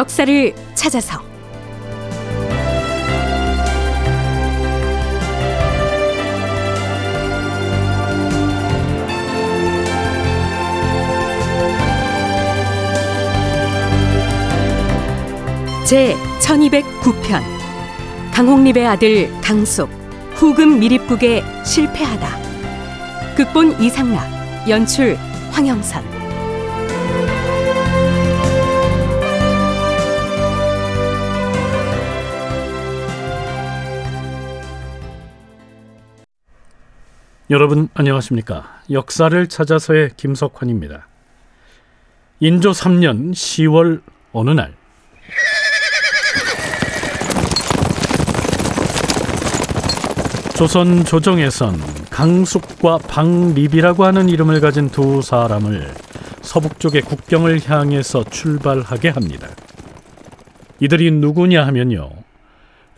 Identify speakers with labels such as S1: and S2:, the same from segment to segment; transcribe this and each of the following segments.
S1: 역사를 찾아서. 제 1209편. 강홍립의 아들 강숙 후금 미립국에 실패하다. 극본 이상락 연출 황영선
S2: 여러분 안녕하십니까? 역사를 찾아서의 김석환입니다. 인조 3년 10월 어느 날 조선 조정에선 강숙과 방립이라고 하는 이름을 가진 두 사람을 서북 쪽의 국경을 향해서 출발하게 합니다. 이들이 누구냐 하면요.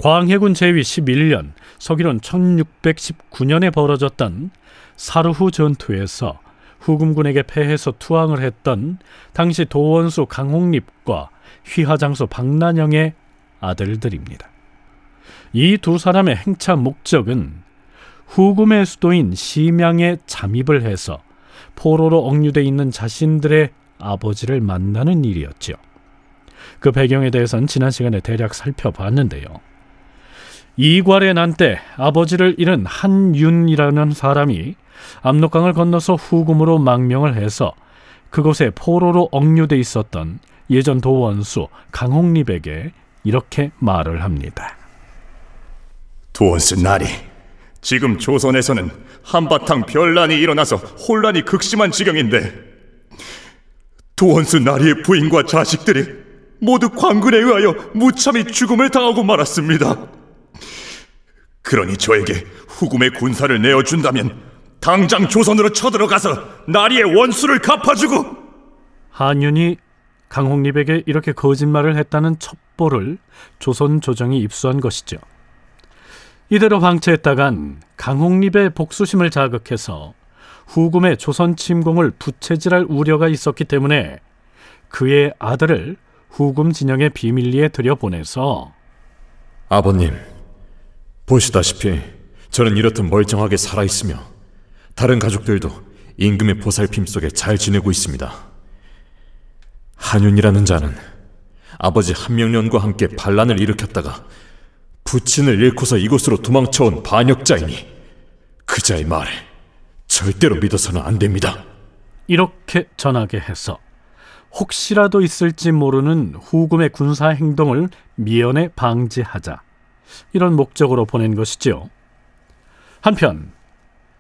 S2: 광해군 제위 11년 서기론 1619년에 벌어졌던 사르후 전투에서 후금군에게 패해서 투항을 했던 당시 도원수 강홍립과 휘하장수 박난영의 아들들입니다. 이 두 사람의 행차 목적은 후금의 수도인 심양에 잠입을 해서 포로로 억류돼 있는 자신들의 아버지를 만나는 일이었죠. 그 배경에 대해서는 지난 시간에 대략 살펴봤는데요. 이괄의 난 때 아버지를 잃은 한윤이라는 사람이 압록강을 건너서 후금으로 망명을 해서 그곳에 포로로 억류돼 있었던 예전 도원수 강홍립에게 이렇게 말을 합니다.
S3: 도원수 나리, 지금 조선에서는 한바탕 변란이 일어나서 혼란이 극심한 지경인데 도원수 나리의 부인과 자식들이 모두 광군에 의하여 무참히 죽음을 당하고 말았습니다. 그러니 저에게 후금의 군사를 내어준다면 당장 조선으로 쳐들어가서 나리의 원수를 갚아주고
S2: 한윤이 강홍립에게 이렇게 거짓말을 했다는 첩보를 조선 조정이 입수한 것이죠. 이대로 방치했다간 강홍립의 복수심을 자극해서 후금의 조선 침공을 부채질할 우려가 있었기 때문에 그의 아들을 후금 진영의 비밀리에 들여보내서
S4: 아버님 보시다시피 저는 이렇듯 멀쩡하게 살아있으며 다른 가족들도 임금의 보살핌 속에 잘 지내고 있습니다. 한윤이라는 자는 아버지 한명년과 함께 반란을 일으켰다가 부친을 잃고서 이곳으로 도망쳐온 반역자이니 그자의 말에 절대로 믿어서는 안 됩니다.
S2: 이렇게 전하게 해서 혹시라도 있을지 모르는 후금의 군사 행동을 미연에 방지하자 이런 목적으로 보낸 것이지요. 한편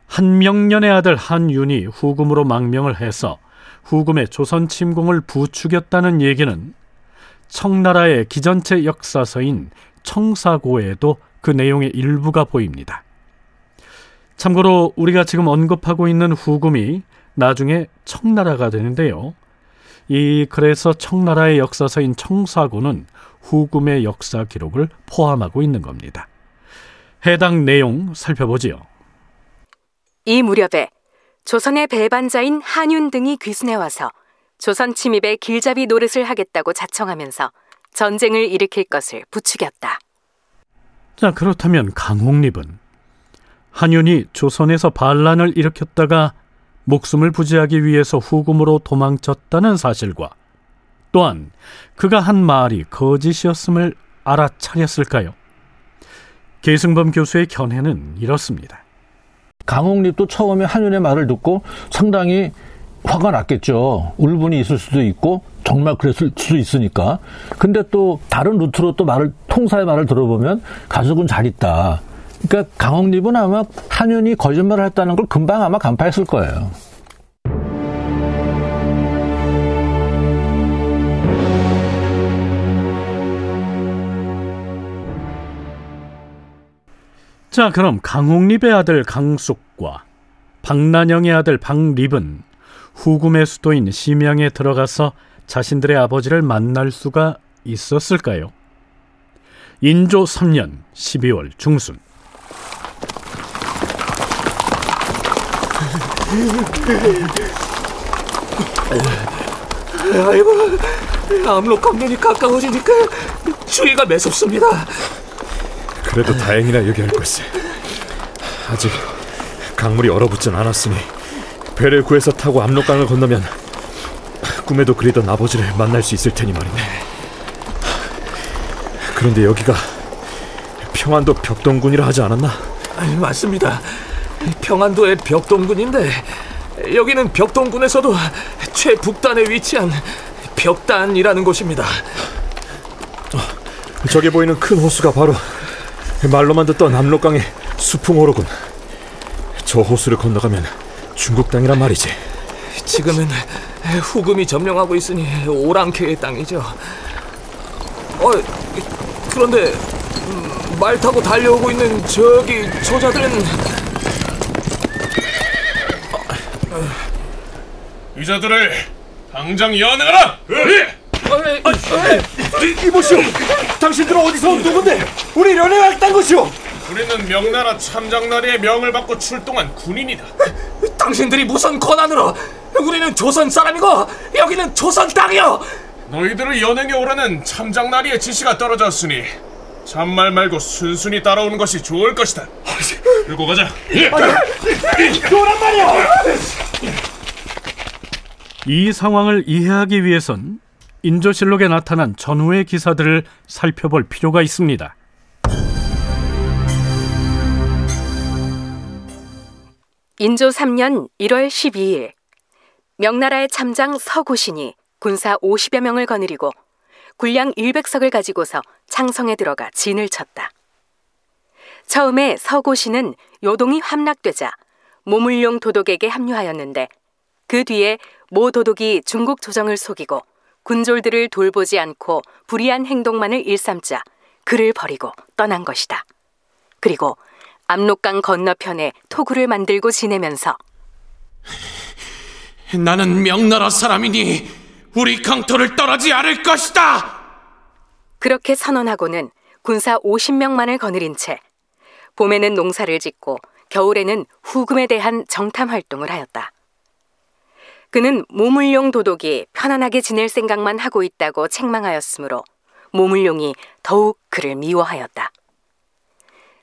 S2: 한명년의 아들 한윤이 후금으로 망명을 해서 후금의 조선 침공을 부추겼다는 얘기는 청나라의 기전체 역사서인 청사고에도 그 내용의 일부가 보입니다. 참고로 우리가 지금 언급하고 있는 후금이 나중에 청나라가 되는데요. 이 그래서 청나라의 역사서인 청사고는 후금의 역사 기록을 포함하고 있는 겁니다. 해당 내용 살펴보지요.
S1: 이 무렵에 조선의 배반자인 한윤 등이 귀순해 와서 조선 침입의 길잡이 노릇을 하겠다고 자청하면서 전쟁을 일으킬 것을 부추겼다.
S2: 자, 그렇다면 강홍립은 한윤이 조선에서 반란을 일으켰다가 목숨을 부지하기 위해서 후금으로 도망쳤다는 사실과 또한 그가 한 말이 거짓이었음을 알아차렸을까요? 계승범 교수의 견해는 이렇습니다.
S5: 강홍립도 처음에 한윤의 말을 듣고 상당히 화가 났겠죠. 울분이 있을 수도 있고 정말 그랬을 수도 있으니까. 근데 또 다른 루트로 또 말을 통사의 말을 들어보면 가족은 잘 있다. 그러니까 강홍립은 아마 한윤이 거짓말을 했다는 걸 금방 아마 간파했을 거예요.
S2: 자, 그럼 강홍립의 아들 강숙과 박난영의 아들 박립은 후금의 수도인 심양에 들어가서 자신들의 아버지를 만날 수가 있었을까요? 인조 3년 12월 중순
S6: 아이고, 압록강변이 가까워지니까 주위가 매섭습니다.
S4: 그래도 다행이라 여기 할 것을. 아직 강물이 얼어붙진 않았으니 배를 구해서 타고 압록강을 건너면 꿈에도 그리던 아버지를 만날 수 있을 테니 말이네. 그런데 여기가 평안도 벽동군이라 하지 않았나?
S6: 아이, 맞습니다. 평안도의 벽동군인데 여기는 벽동군에서도 최북단에 위치한 벽단이라는 곳입니다.
S4: 저기 보이는 큰 호수가 바로 말로만 듣던 압록강의 수풍호로군. 저 호수를 건너가면 중국 땅이란 말이지.
S6: 지금은 후금이 점령하고 있으니 오랑캐의 땅이죠. 어, 그런데 음, 말 타고 달려오고 있는 저기 저자들은
S7: 유저들을 당장 연행하라!
S4: 이보시오! 당신들은 어디서 온 누군데? 우리 연행할 딴 것이오!
S7: 우리는 명나라 참장나리의 명을 받고 출동한 군인이다.
S6: 당신들이 무슨 권한으로? 우리는 조선 사람이고 여기는 조선 땅이요.
S7: 너희들을 연행에 오라는 참장나리의 지시가 떨어졌으니 잔말 말고 순순히 따라오는 것이 좋을 것이다. 들고 가자.
S2: 이 상황을 이해하기 위해선 인조실록에 나타난 전후의 기사들을 살펴볼 필요가 있습니다.
S1: 인조 3년 1월 12일 명나라의 참장 서구신이 군사 50여 명을 거느리고 군량 100석을 가지고서 창성에 들어가 진을 쳤다. 처음에 서고신은 요동이 함락되자 모물룡 도독에게 합류하였는데 그 뒤에 모 도독이 중국 조정을 속이고 군졸들을 돌보지 않고 불의한 행동만을 일삼자 그를 버리고 떠난 것이다. 그리고 압록강 건너편에 토구를 만들고 지내면서
S7: 나는 명나라 사람이니 우리 강토를 떠나지 않을 것이다.
S1: 그렇게 선언하고는 군사 50명만을 거느린 채 봄에는 농사를 짓고 겨울에는 후금에 대한 정탐 활동을 하였다. 그는 모물룡 도독이 편안하게 지낼 생각만 하고 있다고 책망하였으므로 모물룡이 더욱 그를 미워하였다.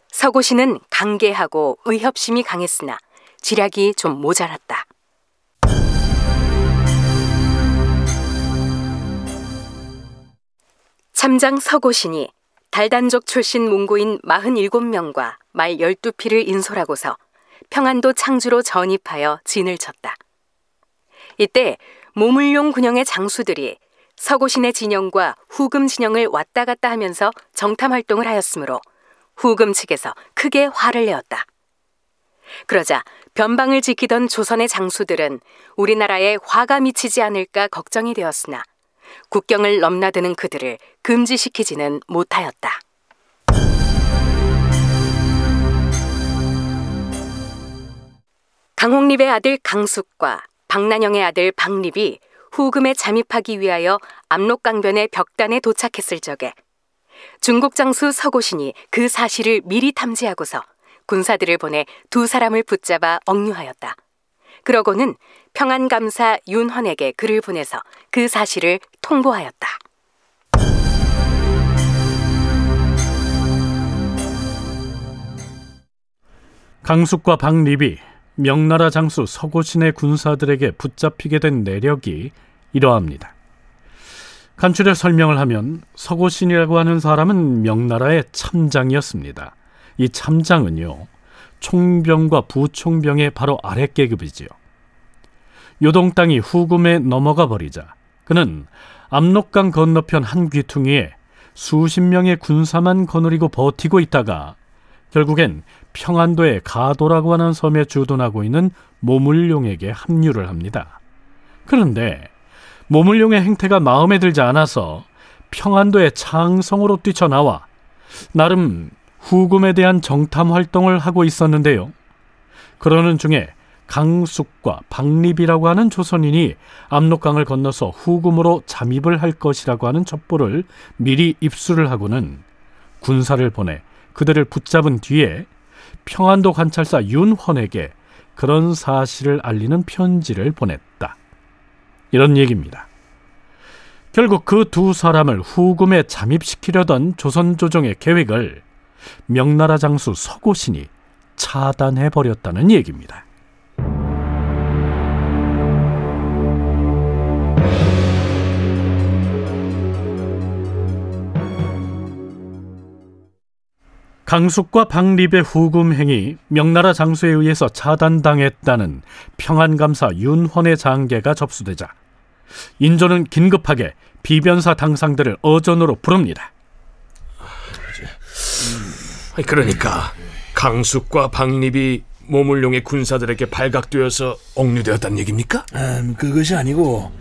S1: 서고시는 강계하고 의협심이 강했으나 지략이 좀 모자랐다. 참장 서고신이 달단족 출신 몽고인 47명과 말 12피를 인솔하고서 평안도 창주로 전입하여 진을 쳤다. 이때 모물룡 군영의 장수들이 서고신의 진영과 후금 진영을 왔다 갔다 하면서 정탐 활동을 하였으므로 후금 측에서 크게 화를 내었다. 그러자 변방을 지키던 조선의 장수들은 우리나라에 화가 미치지 않을까 걱정이 되었으나 국경을 넘나드는 그들을 금지시키지는 못하였다. 강홍립의 아들 강숙과 박난영의 아들 박립이 후금에 잠입하기 위하여 압록강변의 벽단에 도착했을 적에 중국 장수 서고신이 그 사실을 미리 탐지하고서 군사들을 보내 두 사람을 붙잡아 억류하였다. 그러고는 평안감사 윤헌에게 글을 보내서 그 사실을 통보하였다.
S2: 강숙과 박립이 명나라 장수 서고신의 군사들에게 붙잡히게 된 내력이 이러합니다. 간추려 설명을 하면 서고신이라고 하는 사람은 명나라의 참장이었습니다. 이 참장은요, 총병과 부총병의 바로 아랫계급이지요. 요동 땅이 후금에 넘어가 버리자 그는 압록강 건너편 한 귀퉁이에 수십 명의 군사만 거느리고 버티고 있다가 결국엔 평안도의 가도라고 하는 섬에 주둔하고 있는 모물룡에게 합류를 합니다. 그런데 모물룡의 행태가 마음에 들지 않아서 평안도의 창성으로 뛰쳐나와 나름 후금에 대한 정탐 활동을 하고 있었는데요. 그러는 중에 강숙과 박립이라고 하는 조선인이 압록강을 건너서 후금으로 잠입을 할 것이라고 하는 첩보를 미리 입수를 하고는 군사를 보내 그들을 붙잡은 뒤에 평안도 관찰사 윤헌에게 그런 사실을 알리는 편지를 보냈다. 이런 얘기입니다. 결국 그 두 사람을 후금에 잠입시키려던 조선 조정의 계획을 명나라 장수 서고신이 차단해 버렸다는 얘기입니다. 강숙과 박립의 후금 행위 명나라 장수에 의해서 차단당했다는 평안감사 윤헌의 장계가 접수되자 인조는 긴급하게 비변사 당상들을 어전으로 부릅니다.
S6: 그러니까 강숙과 박립이 모물룡의 군사들에게 발각되어서 억류되었다는 얘기입니까?
S8: 음, 그것이 아니고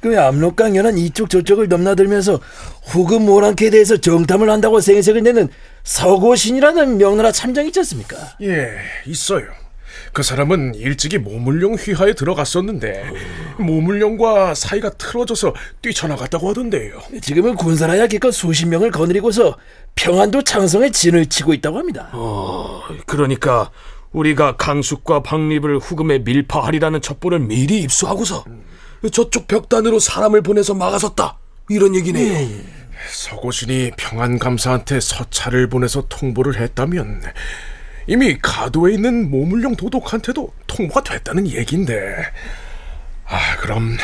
S8: 그 압록강연한 이쪽 저쪽을 넘나들면서 후금 오랑캐에 대해서 정탐을 한다고 생색을 내는 서고신이라는 명나라 참장이 있지 않습니까?
S7: 예, 있어요. 그 사람은 일찍이 모물룡 휘하에 들어갔었는데 모물룡과 사이가 틀어져서 뛰쳐나갔다고 하던데요.
S8: 지금은 군사라야 기껏 수십 명을 거느리고서 평안도 창성에 진을 치고 있다고 합니다.
S6: 어, 그러니까 우리가 강숙과 박립을 후금에 밀파하리라는 첩보를 미리 입수하고서 저쪽 벽단으로 사람을 보내서 막아섰다. 이런 얘기네요.
S7: 서고신이 평안감사한테 서찰을 보내서 통보를 했다면 이미 가도에 있는 모물룡 도독한테도 통보가 됐다는 얘긴데. 아 그럼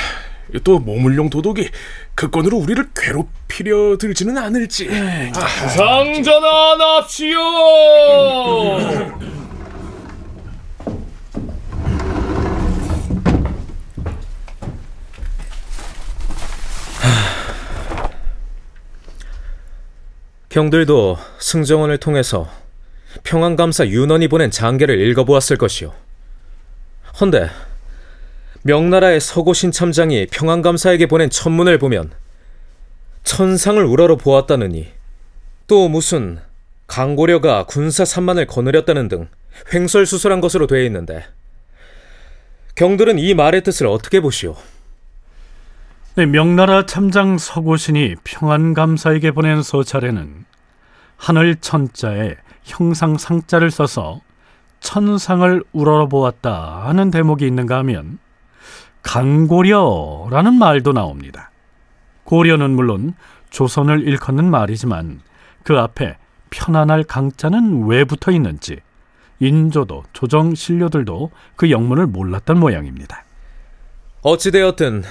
S7: 또 모물룡 도독이 그 건으로 우리를 괴롭히려 들지는 않을지. 아,
S6: 상전하 납시오.
S9: 경들도 승정원을 통해서 평안감사 윤원이 보낸 장계를 읽어보았을 것이오. 헌데 명나라의 서고신 참장이 평안감사에게 보낸 천문을 보면 천상을 우러러 보았다느니 또 무슨 강고려가 군사 3만을 거느렸다는 등 횡설수설한 것으로 되어 있는데 경들은 이 말의 뜻을 어떻게 보시오?
S2: 네, 명나라 참장 서고신이 평안감사에게 보낸 서찰에는 하늘 천자에 형상 상자를 써서 천상을 우러러보았다 하는 대목이 있는가 하면 강고려라는 말도 나옵니다. 고려는 물론 조선을 일컫는 말이지만 그 앞에 편안할 강자는 왜 붙어 있는지 인조도 조정 신료들도 그 영문을 몰랐던 모양입니다.
S9: 어찌되었든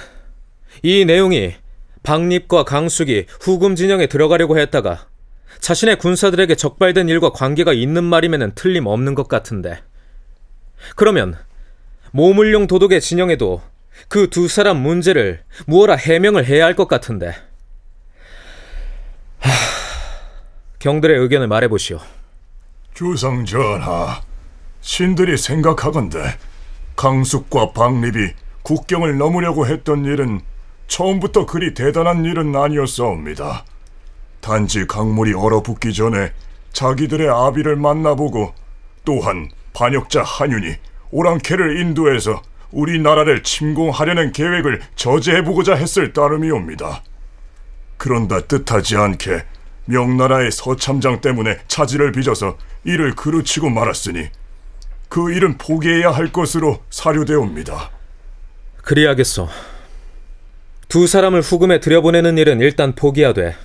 S9: 이 내용이 박립과 강숙이 후금 진영에 들어가려고 했다가 자신의 군사들에게 적발된 일과 관계가 있는 말이면 틀림없는 것 같은데. 그러면 모물룡 도독의 진영에도 그 두 사람 문제를 무어라 해명을 해야 할 것 같은데. 하... 경들의 의견을 말해보시오.
S3: 주상 전하, 신들이 생각하건대 강숙과 박립이 국경을 넘으려고 했던 일은 처음부터 그리 대단한 일은 아니었사옵니다. 단지 강물이 얼어붙기 전에 자기들의 아비를 만나보고 또한 반역자 한윤이 오랑캐를 인도해서 우리나라를 침공하려는 계획을 저지해보고자 했을 따름이옵니다. 그런다 뜻하지 않게 명나라의 서참장 때문에 차질을 빚어서 이를 그르치고 말았으니 그 일은 포기해야 할 것으로 사료되옵니다.
S9: 그리하겠소 두 사람을 후금에 들여보내는 일은 일단 포기하되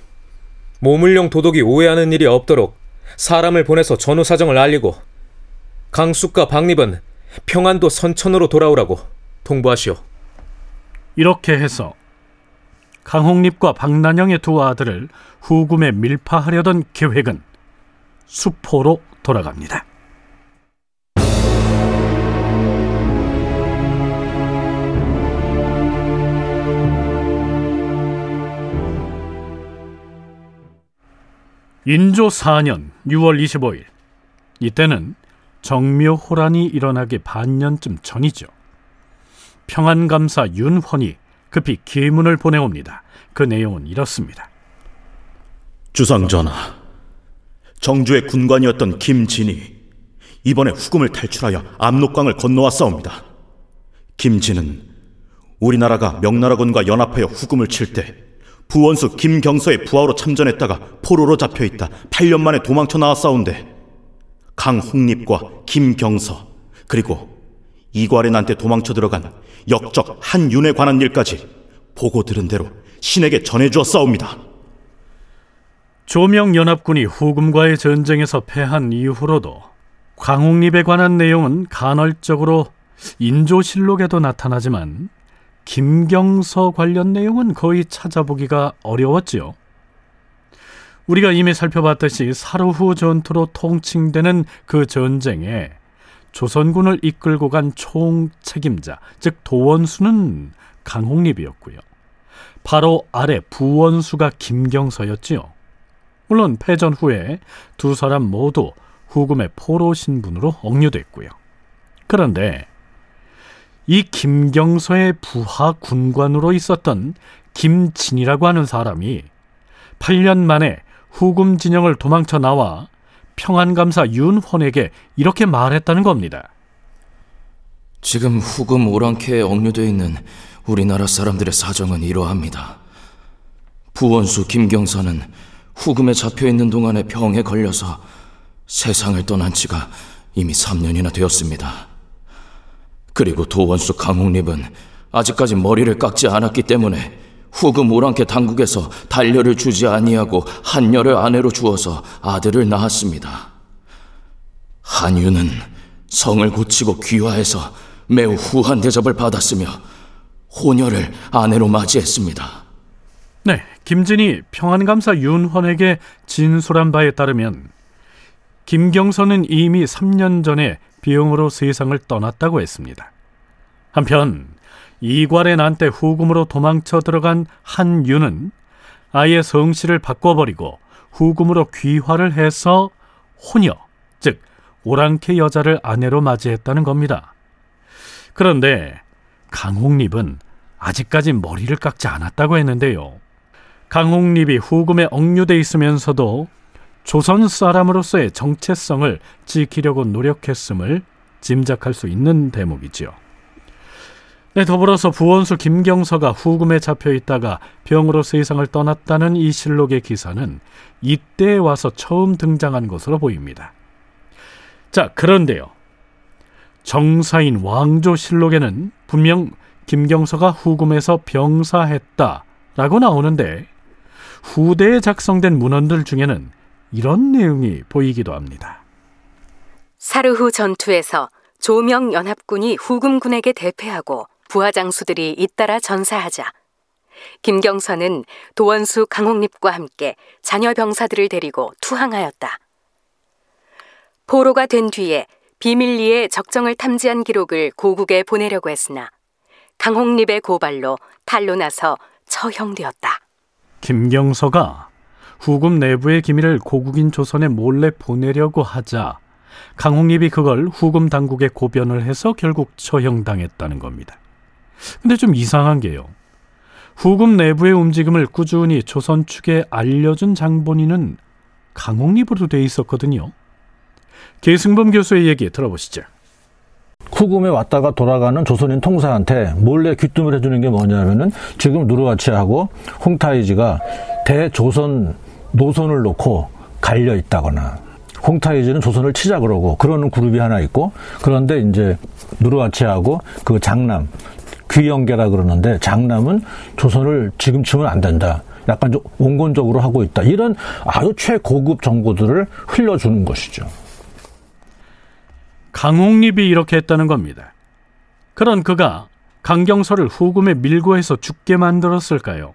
S9: 모물룡 도독이 오해하는 일이 없도록 사람을 보내서 전후 사정을 알리고 강숙과 박립은 평안도 선천으로 돌아오라고 통보하시오.
S2: 이렇게 해서 강홍립과 박난영의 두 아들을 후금에 밀파하려던 계획은 수포로 돌아갑니다. 인조 4년 6월 25일 이때는 정묘호란이 일어나기 반년쯤 전이죠. 평안감사 윤헌이 급히 기문을 보내옵니다. 그 내용은 이렇습니다.
S10: 주상전하, 정주의 군관이었던 김진이 이번에 후금을 탈출하여 압록강을 건너왔사옵니다. 김진은 우리나라가 명나라군과 연합하여 후금을 칠 때 부원수 김경서의 부하로 참전했다가 포로로 잡혀있다 8년 만에 도망쳐 나왔사온데 강홍립과 김경서 그리고 이괄인한테 도망쳐 들어간 역적 한윤에 관한 일까지 보고 들은 대로 신에게 전해주었사옵니다.
S2: 조명연합군이 후금과의 전쟁에서 패한 이후로도 광옥립에 관한 내용은 간헐적으로 인조실록에도 나타나지만 김경서 관련 내용은 거의 찾아보기가 어려웠지요. 우리가 이미 살펴봤듯이 사르후 전투로 통칭되는 그 전쟁에 조선군을 이끌고 간 총 책임자, 즉 도원수는 강홍립이었고요. 바로 아래 부원수가 김경서였지요. 물론 패전 후에 두 사람 모두 후금의 포로 신분으로 억류됐고요. 그런데 이 김경서의 부하 군관으로 있었던 김진이라고 하는 사람이 8년 만에 후금 진영을 도망쳐 나와 평안감사 윤헌에게 이렇게 말했다는 겁니다.
S11: 지금 후금 오랑캐에 억류되어 있는 우리나라 사람들의 사정은 이러합니다. 부원수 김경선은 후금에 잡혀 있는 동안에 병에 걸려서 세상을 떠난 지가 이미 3년이나 되었습니다. 그리고 도원수 강홍립은 아직까지 머리를 깎지 않았기 때문에 후금 오랑캐 당국에서 단려를 주지 아니하고 한녀를 아내로 주어서 아들을 낳았습니다. 한유는 성을 고치고 귀화해서 매우 후한 대접을 받았으며 호녀를 아내로 맞이했습니다.
S2: 네, 김진이 평안감사 윤헌에게 진술한 바에 따르면 김경선은 이미 3년 전에 비용으로 세상을 떠났다고 했습니다. 한편 이괄의 난때 후금으로 도망쳐 들어간 한유는 아예 성씨를 바꿔버리고 후금으로 귀화를 해서 호녀, 즉 오랑캐 여자를 아내로 맞이했다는 겁니다. 그런데 강홍립은 아직까지 머리를 깎지 않았다고 했는데요. 강홍립이 후금에 억류돼 있으면서도 조선 사람으로서의 정체성을 지키려고 노력했음을 짐작할 수 있는 대목이지요. 네, 더불어서 부원수 김경서가 후금에 잡혀 있다가 병으로 세상을 떠났다는 이 실록의 기사는 이때 와서 처음 등장한 것으로 보입니다. 자, 그런데요. 정사인 왕조 실록에는 분명 김경서가 후금에서 병사했다라고 나오는데 후대에 작성된 문헌들 중에는 이런 내용이 보이기도 합니다.
S1: 사르후 전투에서 조명 연합군이 후금군에게 대패하고 부하 장수들이 잇따라 전사하자 김경선은 도원수 강홍립과 함께 자녀 병사들을 데리고 투항하였다. 포로가 된 뒤에 비밀리에 적정을 탐지한 기록을 고국에 보내려고 했으나 강홍립의 고발로 탈로 나서 처형되었다.
S2: 김경서가 후금 내부의 기밀을 고국인 조선에 몰래 보내려고 하자 강홍립이 그걸 후금 당국에 고변을 해서 결국 처형당했다는 겁니다. 근데 좀 이상한 게요. 후금 내부의 움직임을 꾸준히 조선 측에 알려준 장본인은 강홍립으로 돼 있었거든요. 계승범 교수의 얘기 들어보시죠.
S5: 후금에 왔다가 돌아가는 조선인 통사한테 몰래 귀뜸을 해주는 게 뭐냐면은 지금 누르와치하고 홍타이지가 대조선 노선을 놓고 갈려 있다거나 홍타이지는 조선을 치자 그러고 그러는 그룹이 하나 있고 그런데 이제 누르와치하고 그 장남 귀영계라 그러는데 장남은 조선을 지금 치면 안 된다. 약간 좀 온건적으로 하고 있다. 이런 아주 최고급 정보들을 흘려주는 것이죠.
S2: 강홍립이 이렇게 했다는 겁니다. 그런 그가 강경서를 후금에 밀고 해서 죽게 만들었을까요?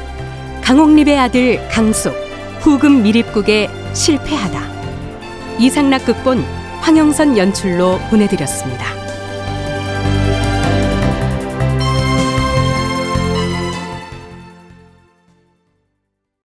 S1: 강홍립의 아들 강숙 후금 미립국에 실패하다 이상락 극본 황영선 연출로 보내드렸습니다.